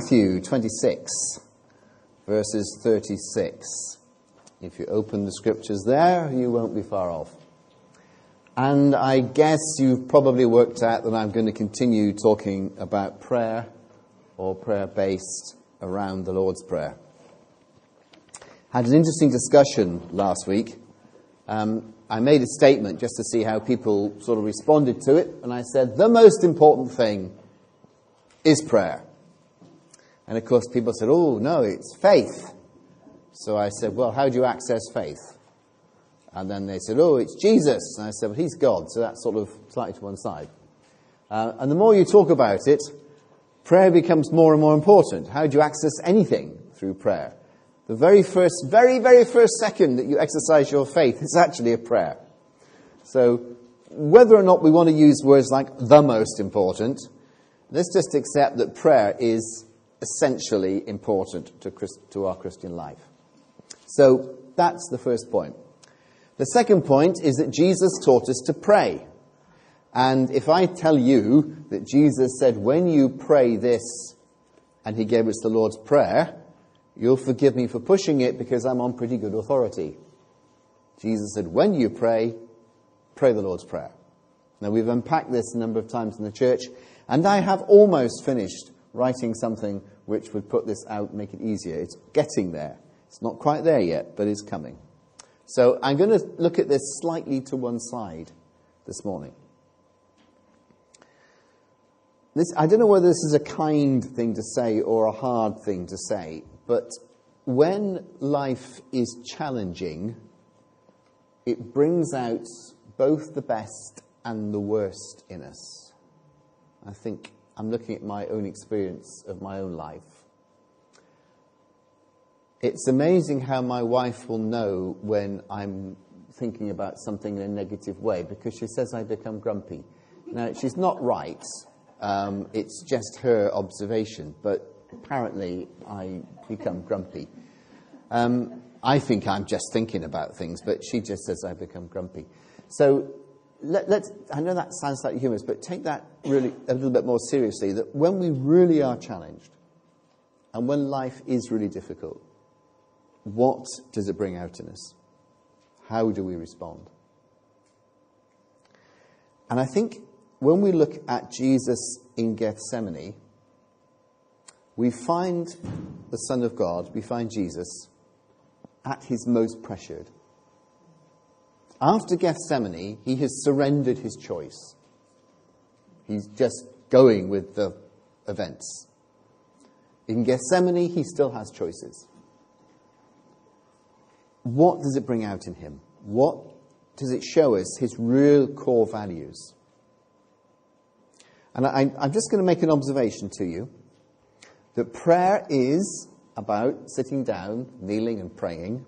Matthew 26, verses 36. If you open the scriptures there, you won't be far off. And I guess you've probably worked out that I'm going to continue talking about prayer or prayer based around the Lord's Prayer. Had an interesting discussion last week. Um, I made a statement just to see how people sort of responded to it, and I said, the most important thing is prayer. And of course, people said, oh, no, it's faith. So I said, well, how do you access faith? And then they said, oh, it's Jesus. And I said, well, he's God. So that's sort of slightly to one side. Uh, and the more you talk about it, prayer becomes more and more important. How do you access anything through prayer? The very first, very, very first second that you exercise your faith is actually a prayer. So whether or not we want to use words like the most important, let's just accept that prayer is essentially important to, Christ, to our Christian life. So that's the first point. The second point is that Jesus taught us to pray. And if I tell you that Jesus said, when you pray this, and he gave us the Lord's Prayer, you'll forgive me for pushing it because I'm on pretty good authority. Jesus said, when you pray, pray the Lord's Prayer. Now, we've unpacked this a number of times in the church, and I have almost finished writing something which would put this out, make it easier. It's getting there. It's not quite there yet, but it's coming. So I'm going to look at this slightly to one side this morning. This, I don't know whether this is a kind thing to say or a hard thing to say, but when life is challenging, it brings out both the best and the worst in us. I think I'm looking at my own experience of my own life. It's amazing how my wife will know when I'm thinking about something in a negative way because she says I become grumpy. Now, she's not right. Um, it's just her observation, but apparently I become grumpy. Um, I think I'm just thinking about things, but she just says I become grumpy. So let, us I know that sounds slightly humorous, but take that really a little bit more seriously that when we really are challenged and when life is really difficult, what does it bring out in us? How do we respond? And I think when we look at Jesus in Gethsemane, we find the Son of God, we find Jesus at his most pressured. After Gethsemane, he has surrendered his choice. He's just going with the events. In Gethsemane, he still has choices. What does it bring out in him? What does it show us his real core values? And I, am just going to make an observation to you that prayer is about sitting down, kneeling, and praying.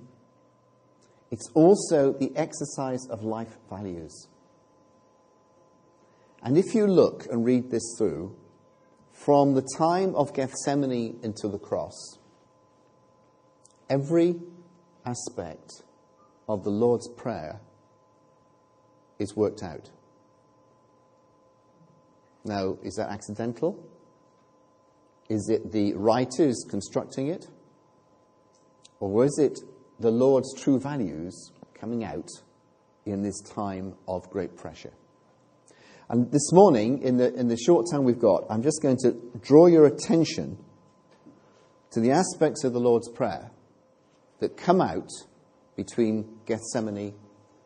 It's also the exercise of life values. And if you look and read this through, from the time of Gethsemane into the cross, every aspect of the Lord's Prayer is worked out. Now, is that accidental? Is it the writers constructing it? Or was it the Lord's true values coming out in this time of great pressure. And this morning, in the, in the short time we've got, I'm just going to draw your attention to the aspects of the Lord's Prayer that come out between Gethsemane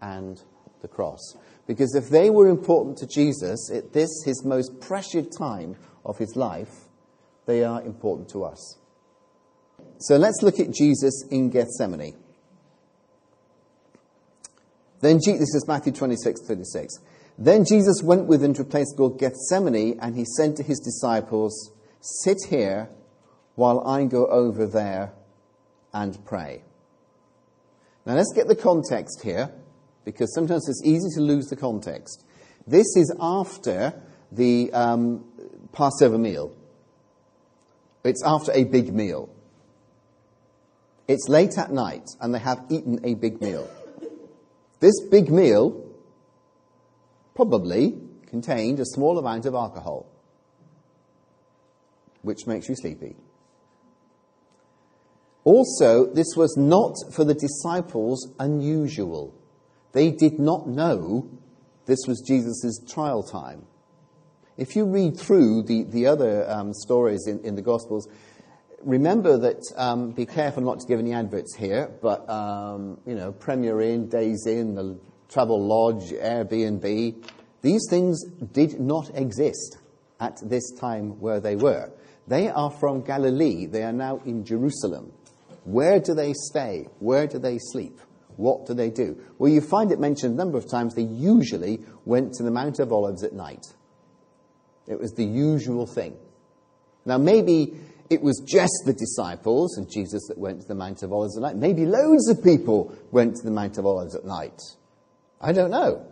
and the cross. Because if they were important to Jesus at this, his most precious time of his life, they are important to us. So let's look at Jesus in Gethsemane. Then this is Matthew 26, 36. Then Jesus went with them to a place called Gethsemane, and he said to his disciples, Sit here while I go over there and pray. Now let's get the context here, because sometimes it's easy to lose the context. This is after the um, Passover meal. It's after a big meal. It's late at night, and they have eaten a big meal. This big meal probably contained a small amount of alcohol, which makes you sleepy. Also, this was not for the disciples unusual. They did not know this was Jesus' trial time. If you read through the, the other um, stories in, in the Gospels, remember that, um, be careful not to give any adverts here, but, um, you know, Premier Inn, Days Inn, the Travel Lodge, Airbnb, these things did not exist at this time where they were. They are from Galilee. They are now in Jerusalem. Where do they stay? Where do they sleep? What do they do? Well, you find it mentioned a number of times. They usually went to the Mount of Olives at night. It was the usual thing. Now, maybe it was just the disciples and Jesus that went to the Mount of Olives at night. Maybe loads of people went to the Mount of Olives at night. I don't know.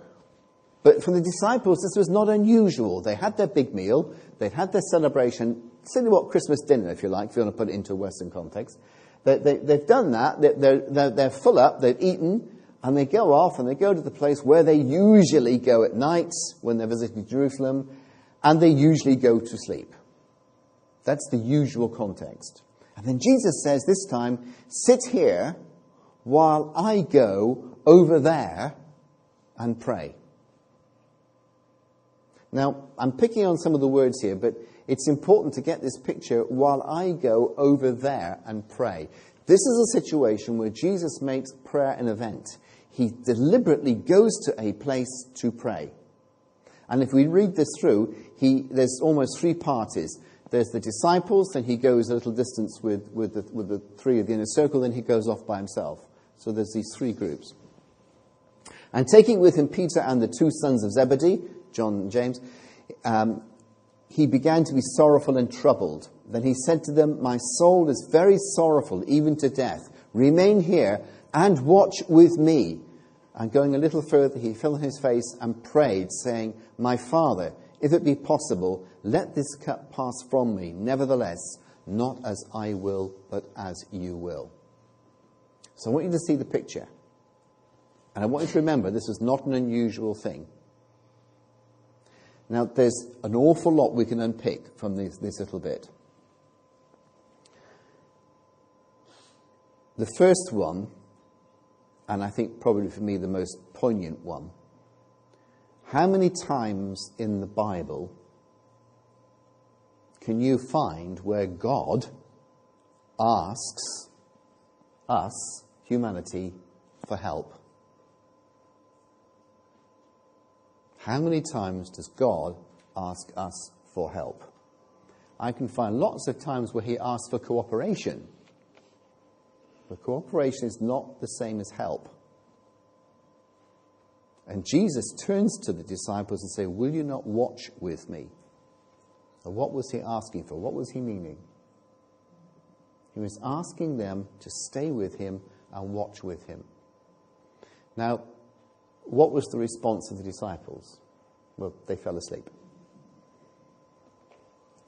But for the disciples, this was not unusual. They had their big meal, they'd had their celebration, similar what Christmas dinner, if you like, if you want to put it into a Western context. They, have they, done that, they're, they're, they're full up, they've eaten, and they go off and they go to the place where they usually go at night when they're visiting Jerusalem, and they usually go to sleep. That's the usual context. And then Jesus says this time, sit here while I go over there and pray. Now, I'm picking on some of the words here, but it's important to get this picture while I go over there and pray. This is a situation where Jesus makes prayer an event. He deliberately goes to a place to pray. And if we read this through, he, there's almost three parties. There's the disciples, then he goes a little distance with, with, the, with the three of the inner circle, then he goes off by himself. So there's these three groups. And taking with him Peter and the two sons of Zebedee, John and James, um, he began to be sorrowful and troubled. Then he said to them, My soul is very sorrowful, even to death. Remain here and watch with me. And going a little further, he fell on his face and prayed, saying, My Father, if it be possible, let this cup pass from me. Nevertheless, not as I will, but as you will. So I want you to see the picture. And I want you to remember this is not an unusual thing. Now, there's an awful lot we can unpick from this, this little bit. The first one, and I think probably for me the most poignant one, how many times in the Bible can you find where God asks us, humanity, for help? How many times does God ask us for help? I can find lots of times where he asks for cooperation. But cooperation is not the same as help. And Jesus turns to the disciples and says, Will you not watch with me? What was he asking for? What was he meaning? He was asking them to stay with him and watch with him. Now, what was the response of the disciples? Well, they fell asleep.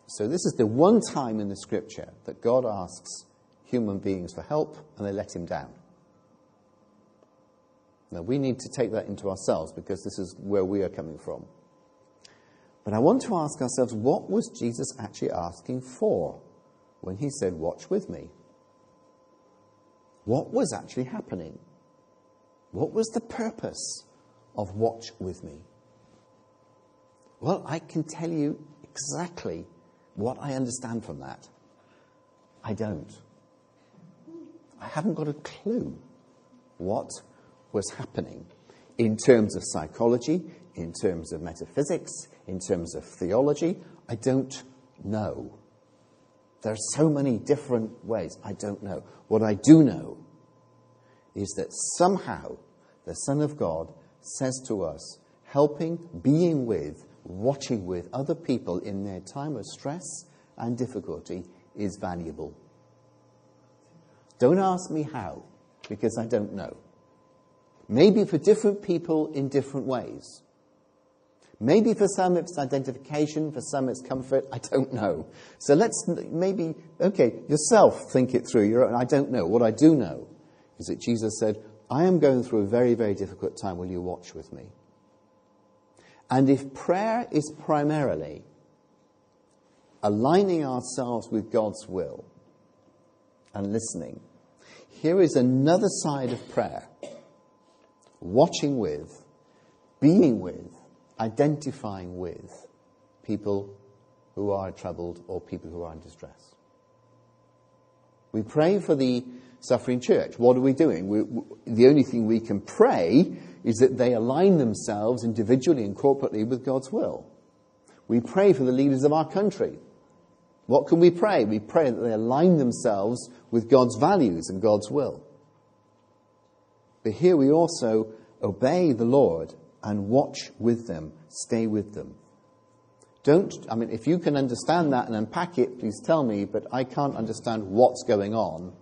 So, this is the one time in the scripture that God asks human beings for help and they let him down. Now, we need to take that into ourselves because this is where we are coming from. But I want to ask ourselves what was Jesus actually asking for when he said, Watch with me? What was actually happening? What was the purpose of watch with me? Well, I can tell you exactly what I understand from that. I don't. I haven't got a clue what was happening in terms of psychology, in terms of metaphysics, in terms of theology. I don't know. There are so many different ways. I don't know. What I do know is that somehow the Son of God says to us, helping, being with, watching with other people in their time of stress and difficulty is valuable. Don't ask me how, because I don't know. Maybe for different people in different ways. Maybe for some it's identification, for some it's comfort. I don't know. So let's maybe, okay, yourself think it through. Your own, I don't know. What I do know is that Jesus said, I am going through a very, very difficult time. Will you watch with me? And if prayer is primarily aligning ourselves with God's will and listening, Here is another side of prayer watching with, being with, identifying with people who are troubled or people who are in distress. We pray for the suffering church. What are we doing? We, we, the only thing we can pray is that they align themselves individually and corporately with God's will. We pray for the leaders of our country. What can we pray? We pray that they align themselves with God's values and God's will. But here we also obey the Lord and watch with them, stay with them. Don't, I mean, if you can understand that and unpack it, please tell me, but I can't understand what's going on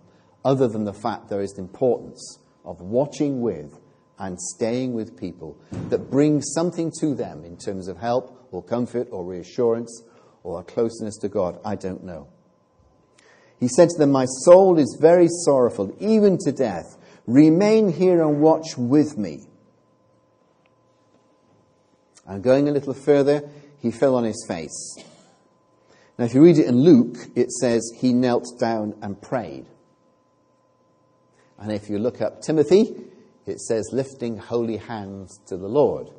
other than the fact there is the importance of watching with and staying with people that bring something to them in terms of help or comfort or reassurance or a closeness to God. I don't know. He said to them, My soul is very sorrowful, even to death. Remain here and watch with me. And going a little further, he fell on his face. Now, if you read it in Luke, it says he knelt down and prayed. And if you look up Timothy, it says lifting holy hands to the Lord.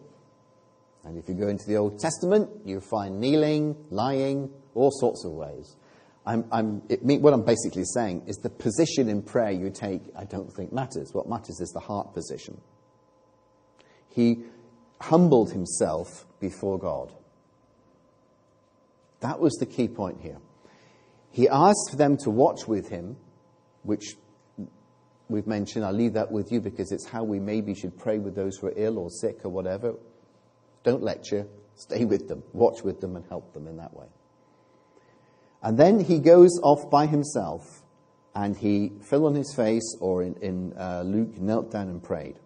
And if you go into the Old Testament, you find kneeling, lying, all sorts of ways. I'm, I'm, it, what I'm basically saying is the position in prayer you take, I don't think matters. What matters is the heart position. He humbled himself before God. That was the key point here. He asked for them to watch with him, which we've mentioned. I'll leave that with you because it's how we maybe should pray with those who are ill or sick or whatever. Don't lecture, stay with them, watch with them, and help them in that way. And then he goes off by himself and he fell on his face, or in, in uh, Luke, knelt down and prayed.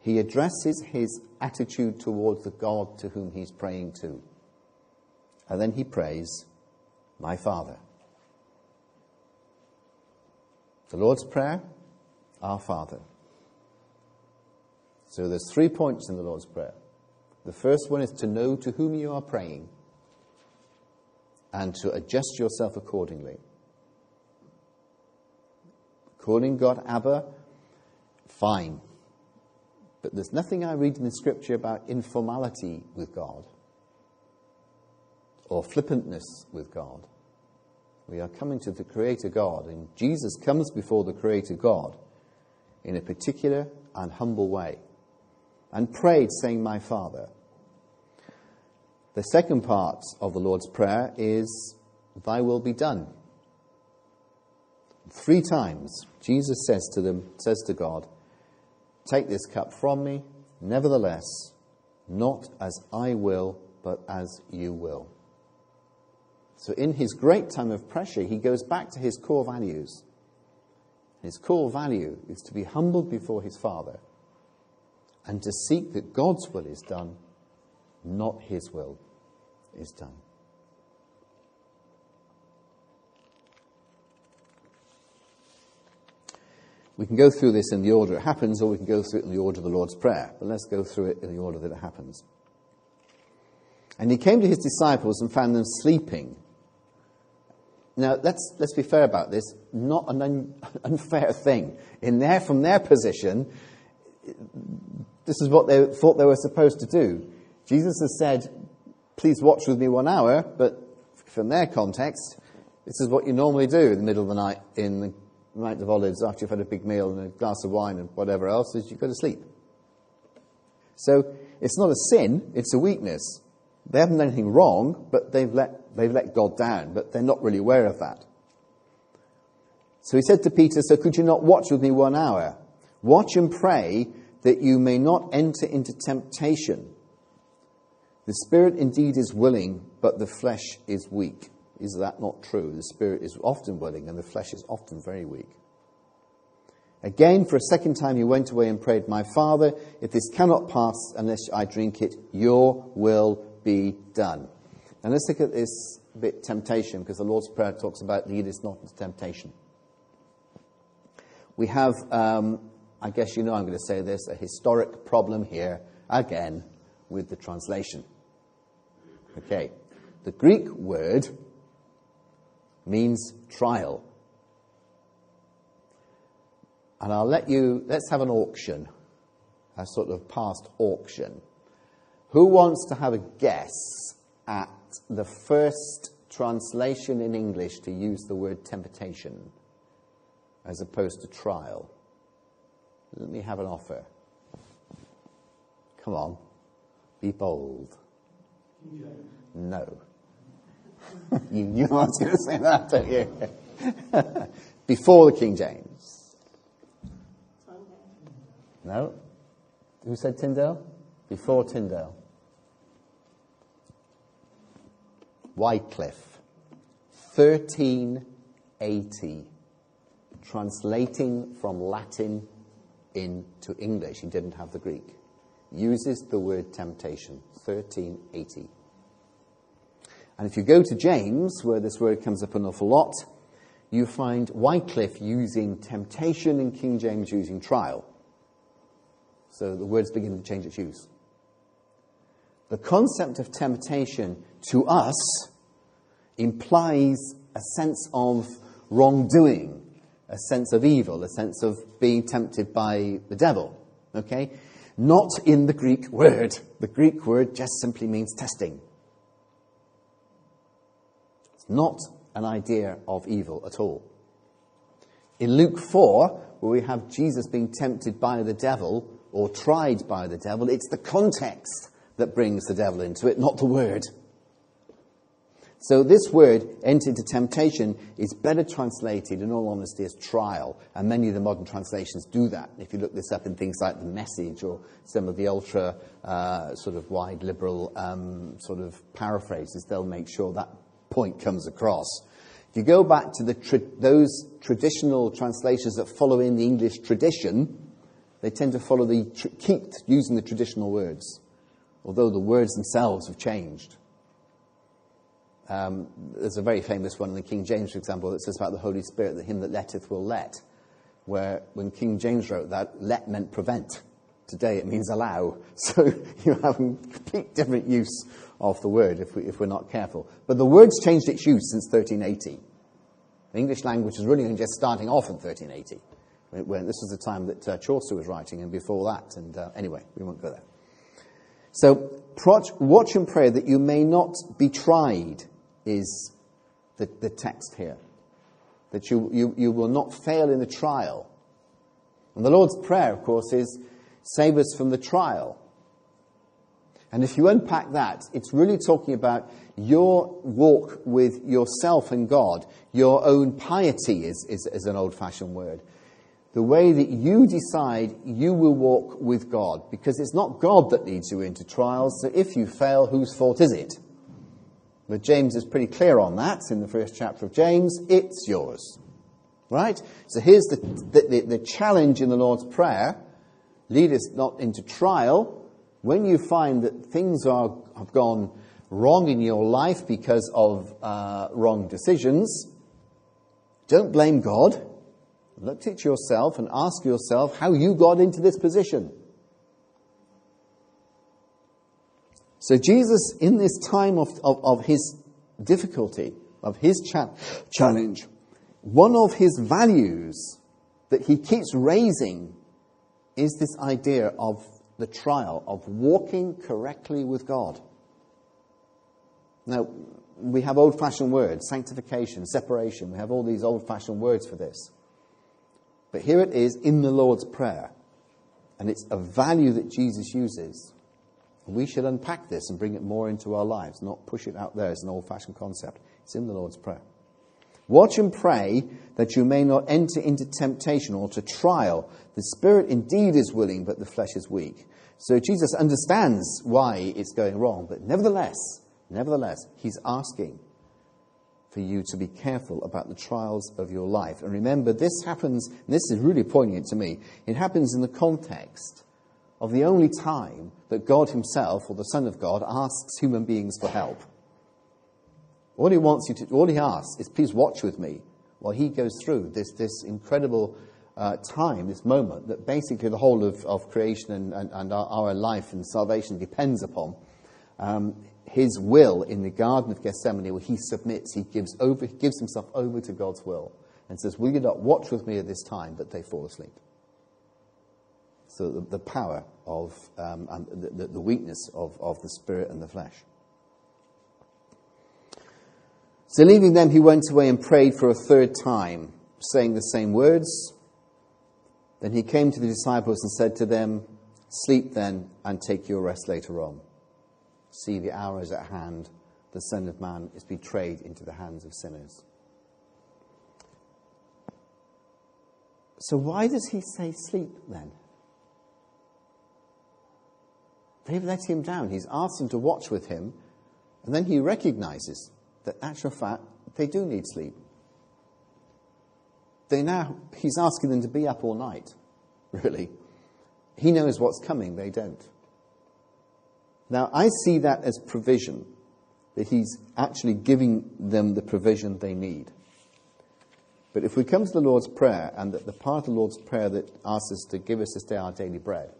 He addresses his attitude towards the God to whom he's praying to. And then he prays, My Father. The Lord's Prayer, Our Father. So there's three points in the Lord's Prayer. The first one is to know to whom you are praying and to adjust yourself accordingly. Calling God Abba, fine. But there's nothing I read in the scripture about informality with God or flippantness with God. We are coming to the Creator God, and Jesus comes before the Creator God in a particular and humble way and prayed, saying, My Father. The second part of the Lord's Prayer is, Thy will be done. Three times Jesus says to them, says to God, Take this cup from me, nevertheless, not as I will, but as you will. So, in his great time of pressure, he goes back to his core values. His core value is to be humbled before his Father and to seek that God's will is done, not his will is done. We can go through this in the order it happens, or we can go through it in the order of the Lord's Prayer. But let's go through it in the order that it happens. And he came to his disciples and found them sleeping. Now, let's, let's be fair about this. Not an un, unfair thing. In their, from their position, this is what they thought they were supposed to do. Jesus has said, please watch with me one hour, but from their context, this is what you normally do in the middle of the night in the Mount of Olives after you've had a big meal and a glass of wine and whatever else, is you go to sleep. So it's not a sin, it's a weakness. They haven't done anything wrong, but they've let, they've let God down, but they're not really aware of that. So he said to Peter, So could you not watch with me one hour? Watch and pray that you may not enter into temptation. The spirit indeed is willing, but the flesh is weak. Is that not true? The spirit is often willing, and the flesh is often very weak. Again, for a second time, he went away and prayed, My Father, if this cannot pass unless I drink it, your will be done. And let's look at this bit temptation, because the Lord's Prayer talks about lead us not into temptation. We have, um, I guess you know I'm going to say this, a historic problem here, again, with the translation. Okay. The Greek word means trial. And I'll let you, let's have an auction, a sort of past auction. Who wants to have a guess at the first translation in English to use the word temptation as opposed to trial? Let me have an offer. Come on, be bold. No. you knew I was going to say that, don't you? Before the King James. No? Who said Tyndale? Before Tyndale. Wycliffe. 1380. Translating from Latin into English. He didn't have the Greek. Uses the word temptation. 1380. And if you go to James, where this word comes up an awful lot, you find Wycliffe using temptation and King James using trial. So the words begin to change its use. The concept of temptation to us implies a sense of wrongdoing, a sense of evil, a sense of being tempted by the devil. Okay? Not in the Greek word. The Greek word just simply means testing. It's not an idea of evil at all. In Luke 4, where we have Jesus being tempted by the devil or tried by the devil, it's the context that brings the devil into it, not the word. So this word, enter into temptation, is better translated, in all honesty, as trial. And many of the modern translations do that. If you look this up in things like the message or some of the ultra uh, sort of wide liberal um, sort of paraphrases, they'll make sure that point comes across. If you go back to tra- those traditional translations that follow in the English tradition, they tend to follow the, tr- keep using the traditional words, although the words themselves have changed. Um, there's a very famous one in the King James, for example, that says about the Holy Spirit that him that letteth will let, where when King James wrote that, let meant prevent. Today it means allow. So you have a complete different use of the word if, we, if we're not careful. But the word's changed its use since 1380. The English language is really just starting off in 1380. When, when this was the time that uh, Chaucer was writing, and before that. And uh, anyway, we won't go there. So, watch and pray that you may not be tried, is the, the text here. That you, you, you will not fail in the trial. And the Lord's Prayer, of course, is save us from the trial. And if you unpack that, it's really talking about your walk with yourself and God. Your own piety is, is, is an old fashioned word. The way that you decide you will walk with God. Because it's not God that leads you into trials, so if you fail, whose fault is it? But James is pretty clear on that in the first chapter of James. It's yours. Right? So here's the, the, the, the challenge in the Lord's Prayer lead us not into trial, when you find that things are, have gone wrong in your life because of uh, wrong decisions, don't blame God. Look at yourself and ask yourself how you got into this position. So, Jesus, in this time of, of, of his difficulty, of his cha- challenge, one of his values that he keeps raising is this idea of the trial of walking correctly with God. Now, we have old fashioned words sanctification, separation. We have all these old fashioned words for this. But here it is in the Lord's Prayer. And it's a value that Jesus uses. We should unpack this and bring it more into our lives, not push it out there as an old fashioned concept. It's in the Lord's Prayer. Watch and pray that you may not enter into temptation or to trial. The spirit indeed is willing, but the flesh is weak. So Jesus understands why it's going wrong, but nevertheless, nevertheless, he's asking for you to be careful about the trials of your life. And remember, this happens, and this is really poignant to me, it happens in the context of the only time that God Himself, or the Son of God, asks human beings for help. All He wants you to, all He asks is, please watch with me while He goes through this, this incredible uh, time, this moment, that basically the whole of, of creation and, and, and our, our, life and salvation depends upon. Um, his will in the Garden of Gethsemane, where he submits, he gives, over, gives himself over to God's will and says, Will you not watch with me at this time? But they fall asleep. So the, the power of, um, and the, the weakness of, of the spirit and the flesh. So leaving them, he went away and prayed for a third time, saying the same words. Then he came to the disciples and said to them, Sleep then and take your rest later on. See, the hour is at hand. The Son of Man is betrayed into the hands of sinners. So, why does he say sleep then? They've let him down. He's asked them to watch with him, and then he recognizes that, actual fact, they do need sleep. They now, he's asking them to be up all night, really. He knows what's coming, they don't. Now, I see that as provision, that he's actually giving them the provision they need. But if we come to the Lord's Prayer, and that the part of the Lord's Prayer that asks us to give us this day our daily bread,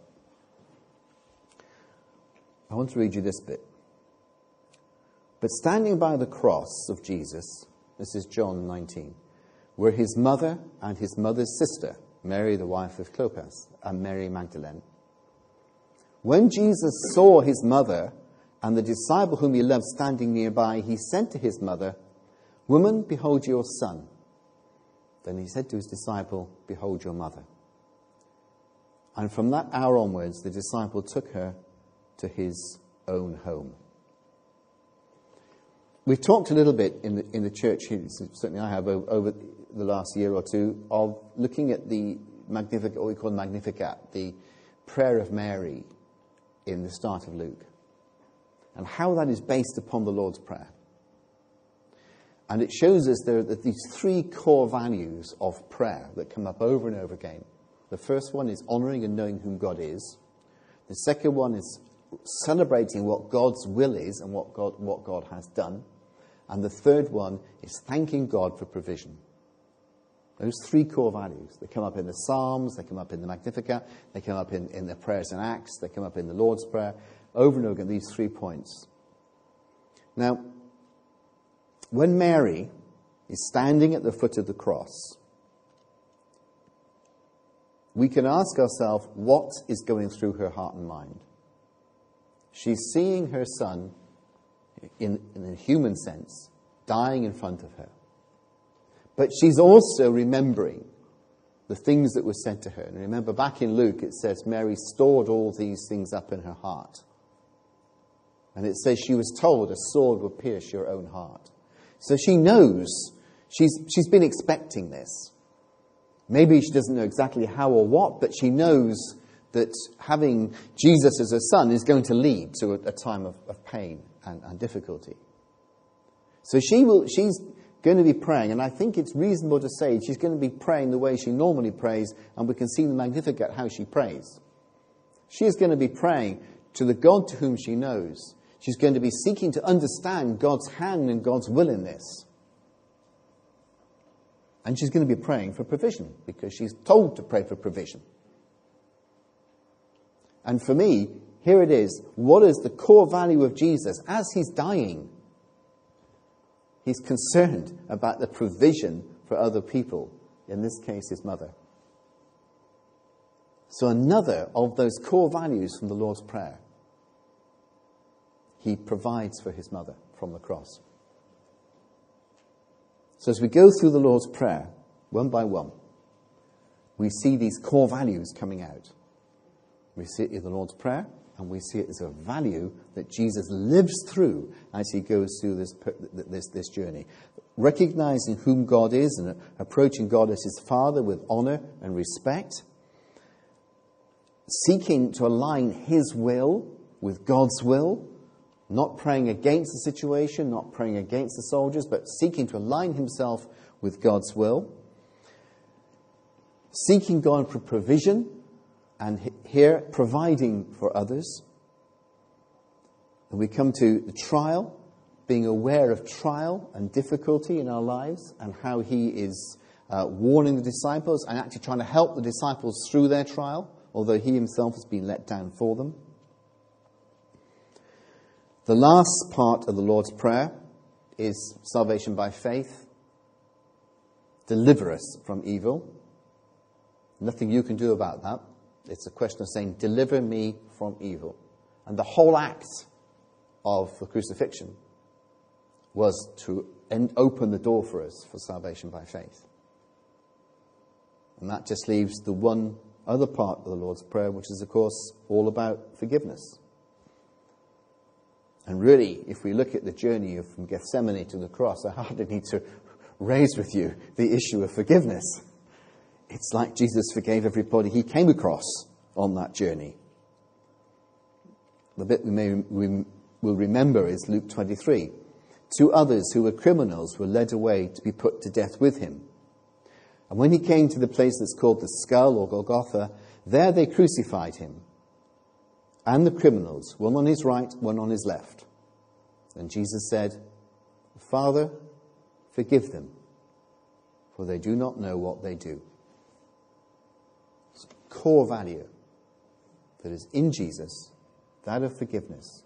I want to read you this bit. But standing by the cross of Jesus, this is John 19, were his mother and his mother's sister, Mary, the wife of Clopas, and Mary Magdalene. When Jesus saw his mother and the disciple whom he loved standing nearby, he said to his mother, Woman, behold your son. Then he said to his disciple, Behold your mother. And from that hour onwards, the disciple took her to his own home. We've talked a little bit in the, in the church, certainly I have, over the last year or two, of looking at the Magnificat, what we call Magnificat, the prayer of Mary in the start of Luke, and how that is based upon the Lord's Prayer. And it shows us there that these three core values of prayer that come up over and over again. The first one is honoring and knowing whom God is. The second one is celebrating what God's will is and what God, what God has done. And the third one is thanking God for provision. Those three core values. They come up in the Psalms, they come up in the Magnificat, they come up in, in the prayers and Acts, they come up in the Lord's Prayer. Over and over again, these three points. Now, when Mary is standing at the foot of the cross, we can ask ourselves what is going through her heart and mind. She's seeing her son, in, in a human sense, dying in front of her. But she's also remembering the things that were said to her. And remember, back in Luke, it says Mary stored all these things up in her heart. And it says she was told a sword will pierce your own heart. So she knows, she's, she's been expecting this. Maybe she doesn't know exactly how or what, but she knows that having Jesus as her son is going to lead to a, a time of, of pain and, and, difficulty. So she will, she's going to be praying, and I think it's reasonable to say she's going to be praying the way she normally prays, and we can see in the Magnificat how she prays. She is going to be praying to the God to whom she knows. She's going to be seeking to understand God's hand and God's will in this. And she's going to be praying for provision because she's told to pray for provision. And for me, here it is. What is the core value of Jesus? As he's dying, he's concerned about the provision for other people, in this case, his mother. So, another of those core values from the Lord's Prayer, he provides for his mother from the cross. So, as we go through the Lord's Prayer, one by one, we see these core values coming out. We see it in the Lord's Prayer, and we see it as a value that Jesus lives through as he goes through this, this, this journey. Recognizing whom God is and approaching God as his Father with honor and respect. Seeking to align his will with God's will. Not praying against the situation, not praying against the soldiers, but seeking to align himself with God's will. Seeking God for provision and here providing for others. And we come to the trial, being aware of trial and difficulty in our lives and how he is uh, warning the disciples and actually trying to help the disciples through their trial, although he himself has been let down for them. The last part of the Lord's Prayer is salvation by faith. Deliver us from evil. Nothing you can do about that. It's a question of saying, Deliver me from evil. And the whole act of the crucifixion was to open the door for us for salvation by faith. And that just leaves the one other part of the Lord's Prayer, which is, of course, all about forgiveness. And really, if we look at the journey from Gethsemane to the cross, I hardly need to raise with you the issue of forgiveness. It's like Jesus forgave everybody he came across on that journey. The bit we may we will remember is Luke 23. Two others who were criminals were led away to be put to death with him. And when he came to the place that's called the skull or Golgotha, there they crucified him and the criminals, one on his right, one on his left. And Jesus said, Father, forgive them, for they do not know what they do. Core value that is in Jesus, that of forgiveness.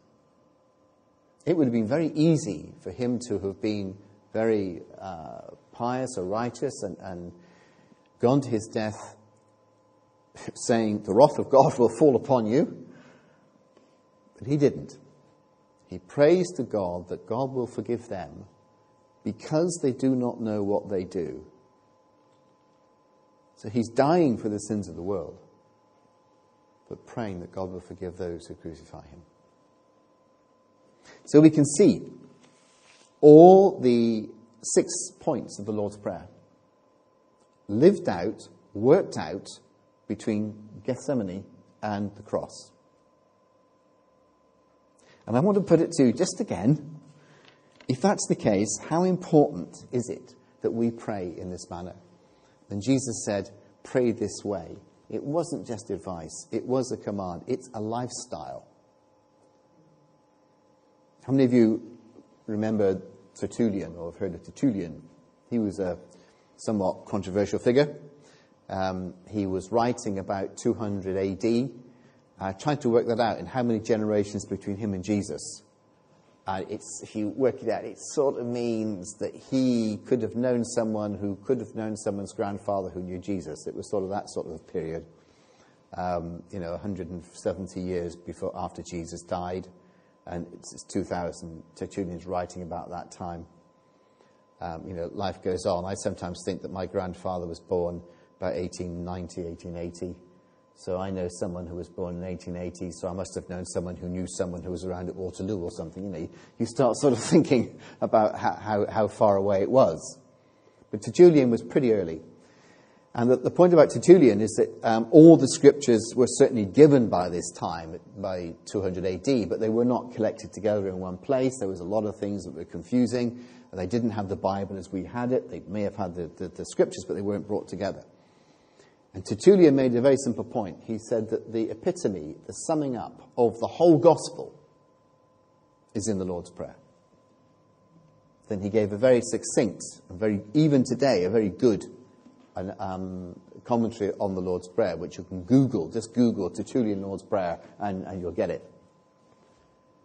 It would have been very easy for him to have been very uh, pious or righteous and, and gone to his death saying, The wrath of God will fall upon you. But he didn't. He prays to God that God will forgive them because they do not know what they do. So he's dying for the sins of the world, but praying that God will forgive those who crucify him. So we can see all the six points of the Lord's Prayer lived out, worked out between Gethsemane and the cross. And I want to put it to you just again if that's the case, how important is it that we pray in this manner? And Jesus said, Pray this way. It wasn't just advice, it was a command, it's a lifestyle. How many of you remember Tertullian or have heard of Tertullian? He was a somewhat controversial figure. Um, he was writing about 200 AD I tried to work that out in how many generations between him and Jesus. Uh, it's, if you work it out, it sort of means that he could have known someone who could have known someone's grandfather who knew Jesus. It was sort of that sort of period. Um, you know, 170 years before after Jesus died, and it's, it's 2000. Tertullian's writing about that time. Um, you know, life goes on. I sometimes think that my grandfather was born about 1890, 1880. So I know someone who was born in 1880, so I must have known someone who knew someone who was around at Waterloo or something. You know, you start sort of thinking about how, how, how far away it was. But Tertullian was pretty early. And the, the point about Tertullian is that um, all the scriptures were certainly given by this time, by 200 AD, but they were not collected together in one place. There was a lot of things that were confusing. They didn't have the Bible as we had it. They may have had the, the, the scriptures, but they weren't brought together. And Tertullian made a very simple point. He said that the epitome, the summing up of the whole gospel, is in the Lord's Prayer. Then he gave a very succinct, and very even today, a very good um, commentary on the Lord's Prayer, which you can Google. Just Google Tertullian Lord's Prayer, and, and you'll get it.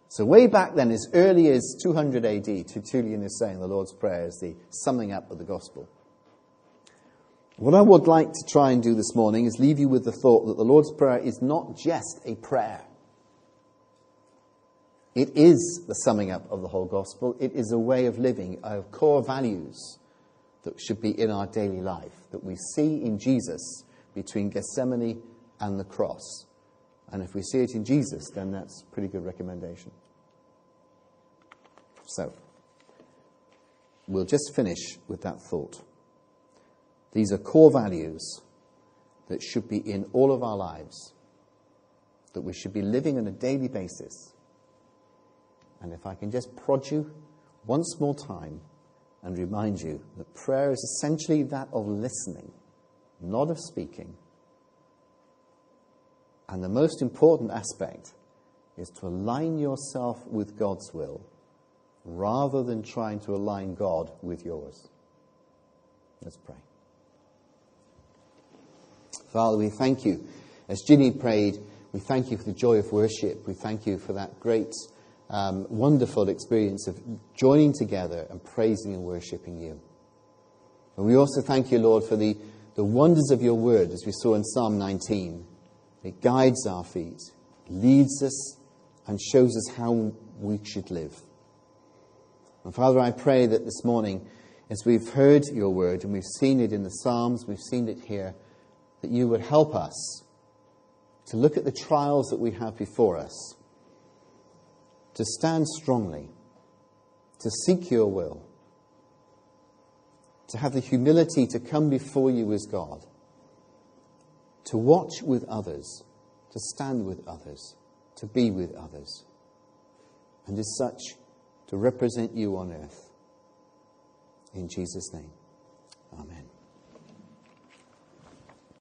So way back then, as early as 200 AD, Tertullian is saying the Lord's Prayer is the summing up of the gospel. What I would like to try and do this morning is leave you with the thought that the Lord's Prayer is not just a prayer. It is the summing up of the whole gospel. It is a way of living, of core values that should be in our daily life, that we see in Jesus between Gethsemane and the cross. And if we see it in Jesus, then that's pretty good recommendation. So, we'll just finish with that thought. These are core values that should be in all of our lives, that we should be living on a daily basis. And if I can just prod you once more time and remind you that prayer is essentially that of listening, not of speaking. And the most important aspect is to align yourself with God's will rather than trying to align God with yours. Let's pray. Father, we thank you. As Ginny prayed, we thank you for the joy of worship. We thank you for that great, um, wonderful experience of joining together and praising and worshipping you. And we also thank you, Lord, for the, the wonders of your word, as we saw in Psalm 19, It guides our feet, leads us, and shows us how we should live. And Father, I pray that this morning, as we've heard your word and we've seen it in the Psalms, we've seen it here, that you would help us to look at the trials that we have before us, to stand strongly, to seek your will, to have the humility to come before you as God to watch with others, to stand with others, to be with others, and as such, to represent you on earth. In Jesus' name, Amen.